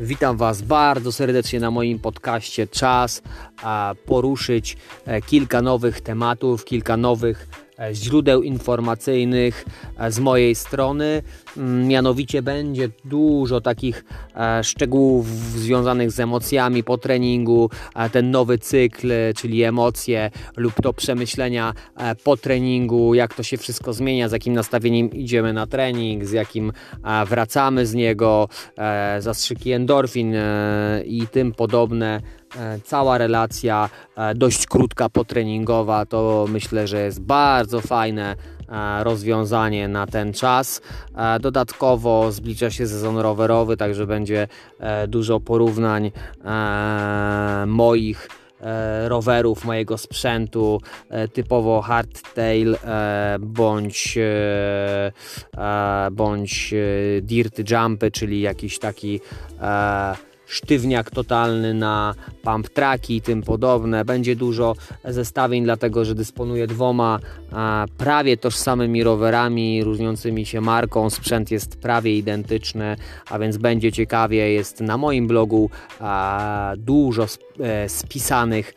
Witam Was bardzo serdecznie na moim podcaście. Czas poruszyć e, kilka nowych tematów, kilka nowych źródeł informacyjnych e, z mojej strony. Mm, mianowicie będzie dużo takich e, szczegółów związanych z emocjami po treningu, ten nowy cykl, czyli emocje lub to przemyślenia po treningu, jak to się wszystko zmienia, z jakim nastawieniem idziemy na trening, z jakim wracamy z niego, zastrzyki endorfin i tym podobne E, cała relacja e, dość krótka potreningowa to myślę, że jest bardzo fajne e, rozwiązanie na ten czas. Dodatkowo zbliża się sezon rowerowy, także będzie dużo porównań moich rowerów, mojego sprzętu typowo hardtail bądź bądź dirt jumpy, czyli jakiś taki sztywniak totalny na pump tracki i tym podobne. Będzie dużo zestawień, dlatego że dysponuję dwoma prawie tożsamymi rowerami, różniącymi się marką. Sprzęt jest prawie identyczny, a więc będzie ciekawie. Jest na moim blogu dużo sp e, spisanych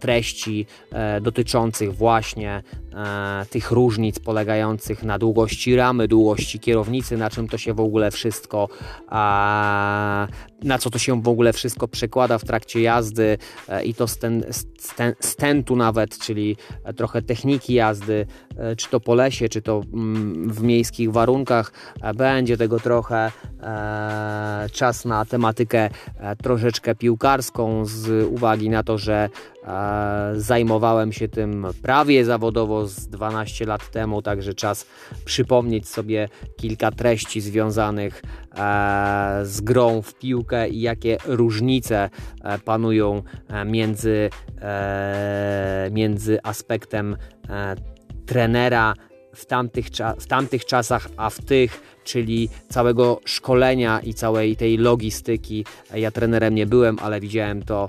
treści e, dotyczących właśnie E, tych różnic polegających na długości ramy, długości kierownicy, na czym to się w ogóle wszystko, na co to się w ogóle wszystko przekłada w trakcie jazdy e, i to stentu nawet, czyli trochę techniki jazdy, e, czy to po lesie, czy to mm, w miejskich warunkach. Będzie tego trochę czas na tematykę troszeczkę piłkarską z uwagi na to, że Zajmowałem się tym prawie zawodowo z 12 lat temu, także czas przypomnieć sobie kilka treści związanych z grą w piłkę i jakie różnice e, panują e, między, e, między aspektem trenera w tamtych, w tamtych czasach, a w tych, czyli całego szkolenia i całej tej logistyki. Ja trenerem nie byłem, ale widziałem to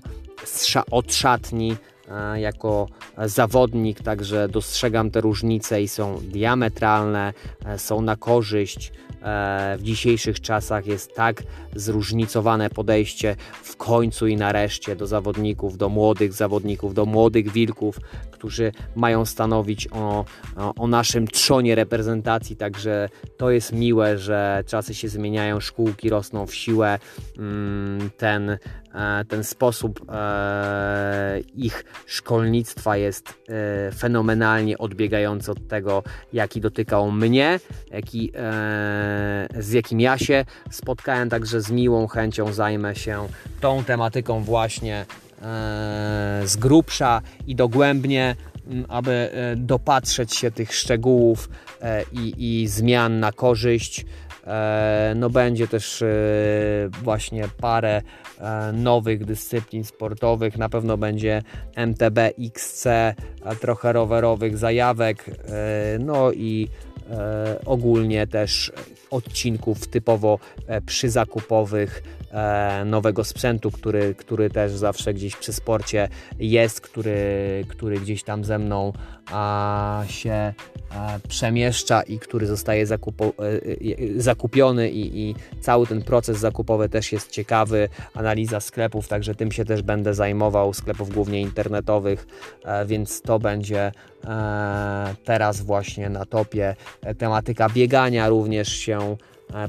od szatni jako zawodnik, także dostrzegam te różnice i są diametralne, e, są na korzyść. E, w dzisiejszych czasach jest tak zróżnicowane podejście w końcu i nareszcie do zawodników, do młodych zawodników, do młodych wilków, którzy mają stanowić o, o naszym trzonie reprezentacji. Także to jest miłe, że czasy się zmieniają, szkółki rosną w siłę. Mm, ten, e, ten sposób e, ich szkolnictwa jest fenomenalnie odbiegający od tego, jaki dotykał mnie, jaki, z jakim ja się spotkałem. Także z miłą chęcią zajmę się tą tematyką właśnie z grubsza i dogłębnie, aby dopatrzeć się tych szczegółów i, i zmian na korzyść. E, no będzie też e, właśnie parę e, nowych dyscyplin sportowych. Na pewno będzie MTB XC, trochę rowerowych zajawek, no i ogólnie też odcinków typowo przyzakupowych nowego sprzętu, który, który też zawsze gdzieś przy sporcie jest, który, który gdzieś tam ze mną się przemieszcza i który zostaje zakupo, zakupiony i, i, cały ten proces zakupowy też jest ciekawy. Analiza sklepów, także tym się też będę zajmował, sklepów głównie internetowych, e, więc to będzie e, teraz właśnie na topie. E, tematyka biegania również się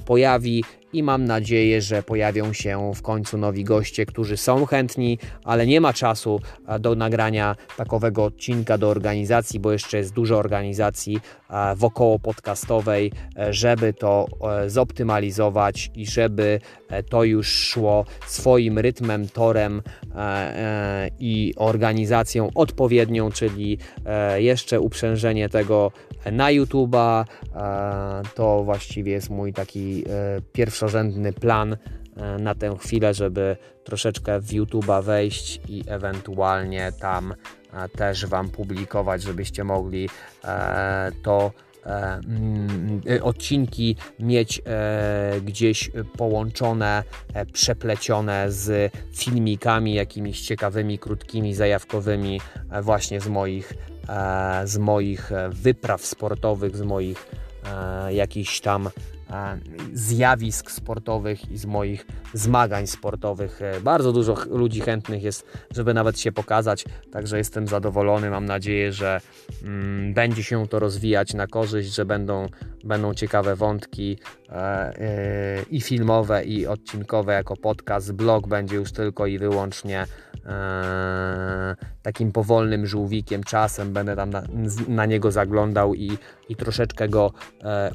pojawi i mam nadzieję, że pojawią się w końcu nowi goście, którzy są chętni, ale nie ma czasu do nagrania takowego odcinka do organizacji, bo jeszcze jest dużo organizacji wokoło podcastowej, e, żeby to e, zoptymalizować i żeby e, to już szło swoim rytmem, torem i organizacją odpowiednią, czyli jeszcze uprzężenie tego na YouTube'a. To właściwie jest mój taki pierwszy pierwszorzędny plan e, na tę chwilę, żeby troszeczkę w YouTube'a wejść i ewentualnie tam e, też Wam publikować, żebyście mogli e, to mm, odcinki mieć gdzieś połączone, przeplecione z filmikami jakimiś ciekawymi, krótkimi, zajawkowymi właśnie z moich, z moich wypraw sportowych, z moich jakichś tam zjawisk sportowych i z moich zmagań sportowych. Bardzo dużo ludzi chętnych jest, żeby nawet się pokazać, także jestem zadowolony. Mam nadzieję, że mm, będzie się to rozwijać na korzyść, że będą, będą ciekawe wątki e, e, i filmowe, i odcinkowe jako podcast. Blog będzie już tylko i wyłącznie e, takim powolnym żółwikiem. Czasem będę tam na, na niego zaglądał i, i troszeczkę go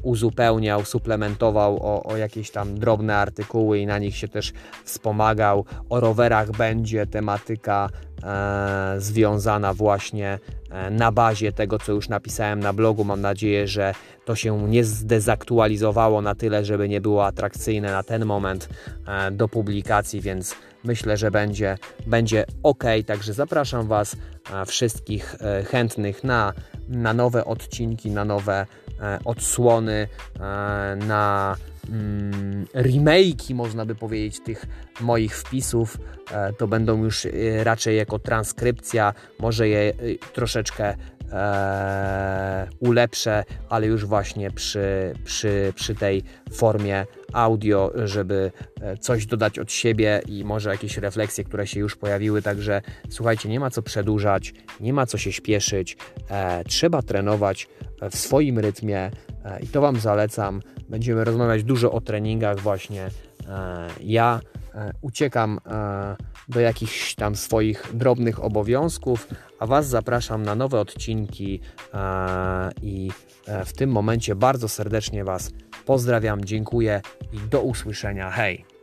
uzupełniał, suplementował o, o jakieś tam drobne artykuły i na nich się też wspomagał. O rowerach będzie tematyka e, związana właśnie e, na bazie tego, co już napisałem na blogu. Mam nadzieję, że to się nie zdezaktualizowało na tyle, żeby nie było atrakcyjne na ten moment e, do publikacji, więc myślę, że będzie, będzie ok. Także zapraszam Was e, wszystkich e, chętnych na, na nowe odcinki, na nowe odsłony, na mm, remake'i, można by powiedzieć, tych moich wpisów. To będą już raczej jako transkrypcja, może je troszeczkę e, ulepszę, ale już właśnie przy, przy, przy tej formie audio, żeby coś dodać od siebie i może jakieś refleksje, które się już pojawiły. Także słuchajcie, nie ma co przedłużać, nie ma co się śpieszyć, e, trzeba trenować w swoim rytmie e, i to Wam zalecam. Będziemy rozmawiać dużo o treningach właśnie. E, ja e, uciekam do jakichś tam swoich drobnych obowiązków, a Was zapraszam na nowe odcinki i w tym momencie bardzo serdecznie Was pozdrawiam, dziękuję i do usłyszenia. Hej!